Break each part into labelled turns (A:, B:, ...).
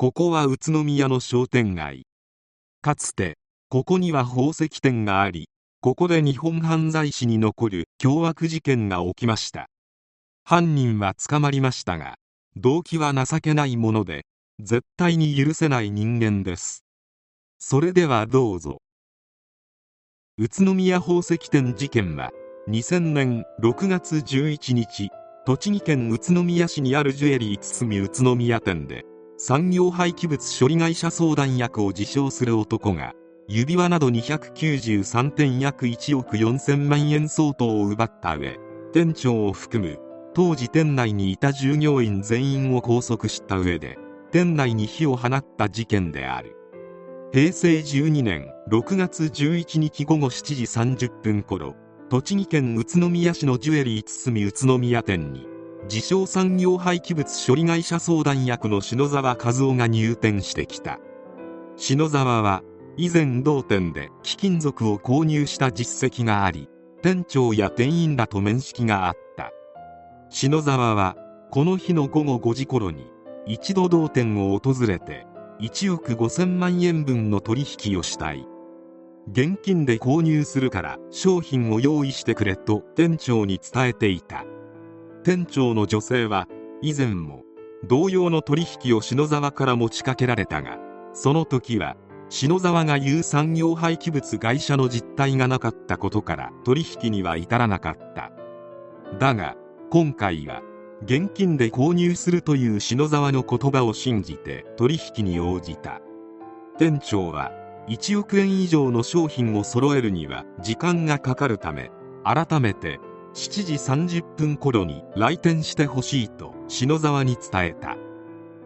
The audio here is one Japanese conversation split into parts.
A: ここは宇都宮の商店街。かつてここには宝石店がありここで日本犯罪史に残る凶悪事件が起きました。犯人は捕まりましたが動機は情けないもので絶対に許せない人間です。それではどうぞ。宇都宮宝石店事件は2000年6月11日栃木県宇都宮市にあるジュエリー堤宇都宮店で産業廃棄物処理会社相談役を自称する男が指輪など293点約1億4000万円相当を奪った上店長を含む当時店内にいた従業員全員を拘束した上で店内に火を放った事件である。平成12年6月11日午後7時30分頃栃木県宇都宮市のジュエリー堤宇都宮店に自称産業廃棄物処理会社相談役の篠沢和夫が入店してきた。篠沢は以前同店で貴金属を購入した実績があり店長や店員らと面識があった。篠沢はこの日の午後5時頃に一度同店を訪れて1億5000万円分の取引をしたい。現金で購入するから商品を用意してくれと店長に伝えていた。店長の女性は以前も同様の取引を篠沢から持ちかけられたがその時は篠沢が言う産業廃棄物会社の実態がなかったことから取引には至らなかった。だが今回は現金で購入するという篠沢の言葉を信じて取引に応じた。店長は1億円以上の商品を揃えるには時間がかかるため改めて7時30分頃に来店してほしいと篠沢に伝えた。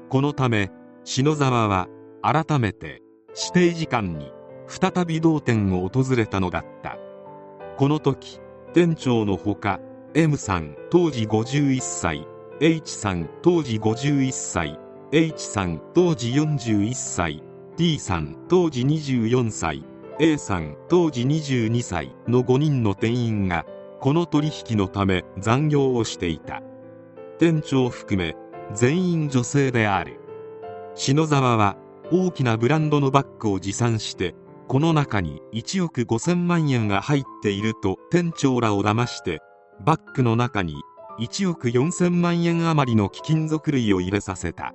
A: このため篠沢は改めて指定時間に再び同店を訪れたのだった。この時店長のほか M さん当時51歳 H さん当時51歳 H さん当時41歳 T さん当時24歳 A さん当時22歳の5人の店員がこの取引のため残業をしていた。店長含め全員女性である。篠沢は大きなブランドのバッグを持参してこの中に1億5000万円が入っていると店長らを騙してバッグの中に1億4000万円余りの貴金属類を入れさせた。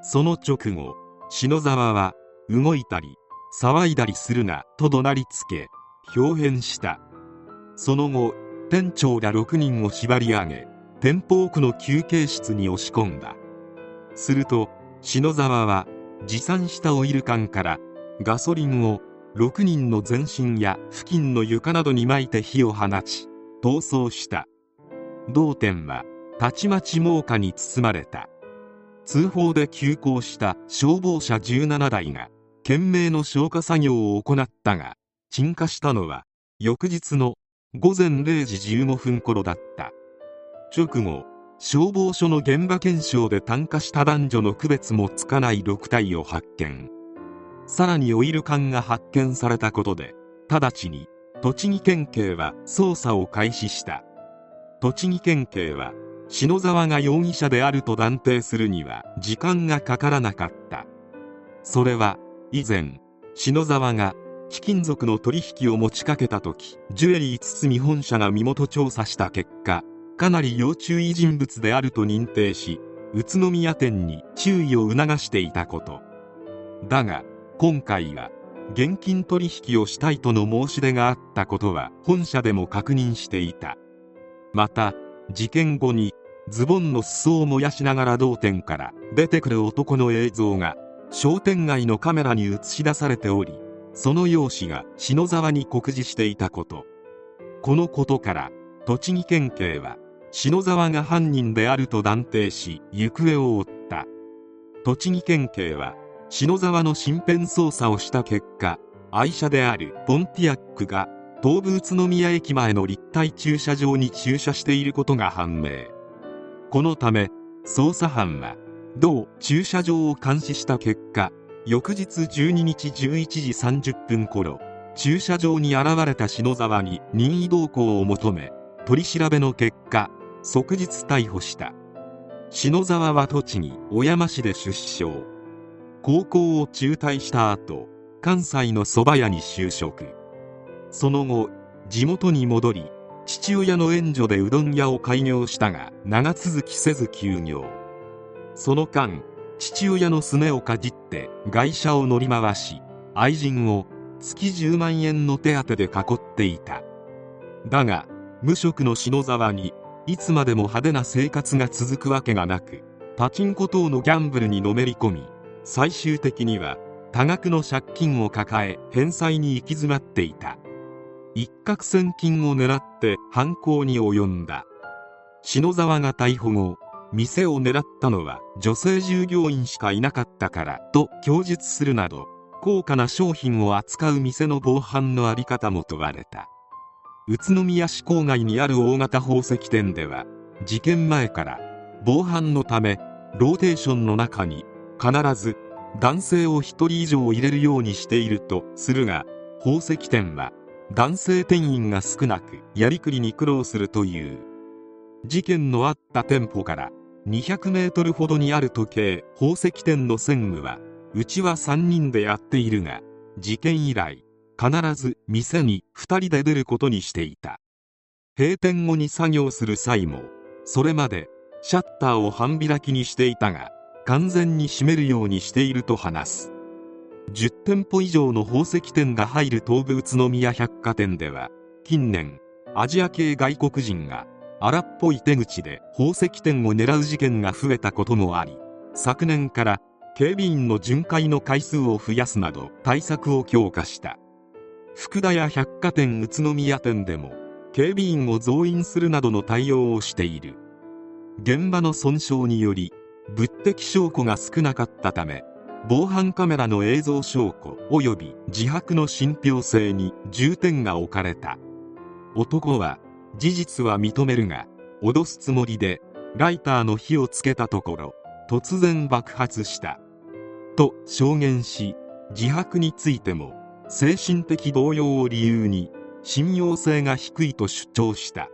A: その直後篠沢は動いたり騒いだりするなと怒鳴りつけ表変した。その後店長ら6人を縛り上げ店舗奥の休憩室に押し込んだ。すると篠沢は持参したオイル缶からガソリンを6人の全身や付近の床などに撒いて火を放ち逃走した。同店はたちまち猛火に包まれた。通報で急行した消防車17台が懸命の消火作業を行ったが鎮火したのは翌日の午前0時15分頃だった。直後消防署の現場検証で炭化した男女の区別もつかない6体を発見。さらにオイル缶が発見されたことで直ちに栃木県警は捜査を開始した。栃木県警は篠沢が容疑者であると断定するには時間がかからなかった。それは以前篠沢が貴金属の取引を持ちかけた時ジュエリー堤本社が身元調査した結果かなり要注意人物であると認定し宇都宮店に注意を促していたこと。だが今回は現金取引をしたいとの申し出があったことは本社でも確認していた。また事件後にズボンの裾を燃やしながら同店から出てくる男の映像が商店街のカメラに映し出されておりその容姿が篠沢に酷似していたこと。このことから栃木県警は篠沢が犯人であると断定し行方を追った。栃木県警は篠沢の身辺捜査をした結果愛車であるポンティアックが東武宇都宮駅前の立体駐車場に駐車していることが判明。このため捜査班は同駐車場を監視した結果翌日12日11時30分頃駐車場に現れた篠沢に任意同行を求め取り調べの結果即日逮捕した。篠沢は栃木小山市で出生高校を中退した後関西の蕎麦屋に就職。その後地元に戻り父親の援助でうどん屋を開業したが長続きせず休業。その間父親のすねをかじって外車を乗り回し愛人を月10万円の手当で囲っていた。だが無職の篠沢にいつまでも派手な生活が続くわけがなくパチンコ等のギャンブルにのめり込み最終的には多額の借金を抱え返済に行き詰まっていた。一攫千金を狙って犯行に及んだ。篠沢が逮捕後店を狙ったのは女性従業員しかいなかったからと供述するなど高価な商品を扱う店の防犯の在り方も問われた。宇都宮市郊外にある大型宝石店では事件前から防犯のためローテーションの中に必ず男性を1人以上入れるようにしているとするが宝石店は男性店員が少なくやりくりに苦労するという。事件のあった店舗から200メートルほどにある時計宝石店の専務はうちは3人でやっているが事件以来必ず店に2人で出ることにしていた。閉店後に作業する際もそれまでシャッターを半開きにしていたが完全に閉めるようにしていると話す。10店舗以上の宝石店が入る東武宇都宮百貨店では近年アジア系外国人が荒っぽい手口で宝石店を狙う事件が増えたこともあり昨年から警備員の巡回の回数を増やすなど対策を強化した。福田屋百貨店宇都宮店でも警備員を増員するなどの対応をしている。現場の損傷により物的証拠が少なかったため防犯カメラの映像証拠及び自白の信憑性に重点が置かれた。男は事実は認めるが脅すつもりでライターの火をつけたところ突然爆発した。と証言し自白についても精神的動揺を理由に信用性が低いと主張した。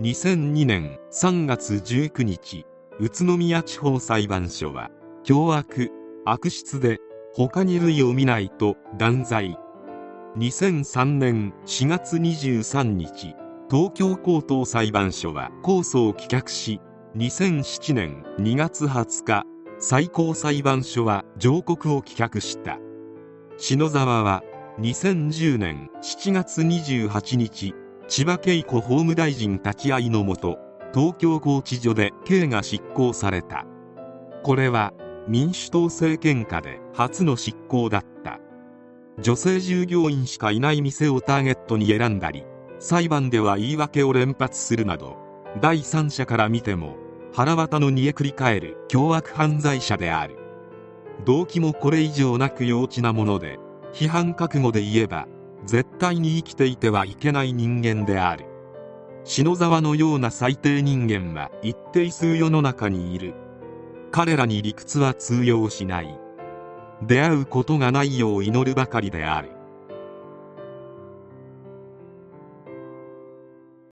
A: 2002年3月19日宇都宮地方裁判所は凶悪悪質で他に類を見ないと断罪。2003年4月23日東京高等裁判所は控訴を棄却し2007年2月20日最高裁判所は上告を棄却した。篠沢は2010年7月28日千葉恵子法務大臣立ち会いのもと東京拘置所で刑が執行された。これは民主党政権下で初の執行だった。女性従業員しかいない店をターゲットに選んだり裁判では言い訳を連発するなど第三者から見ても腹渡の煮えくり返る凶悪犯罪者である。動機もこれ以上なく幼稚なもので批判覚悟で言えば絶対に生きていてはいけない人間である。篠沢のような最低人間は一定数世の中にいる。彼らに理屈は通用しない。出会うことがないよう祈るばかりである。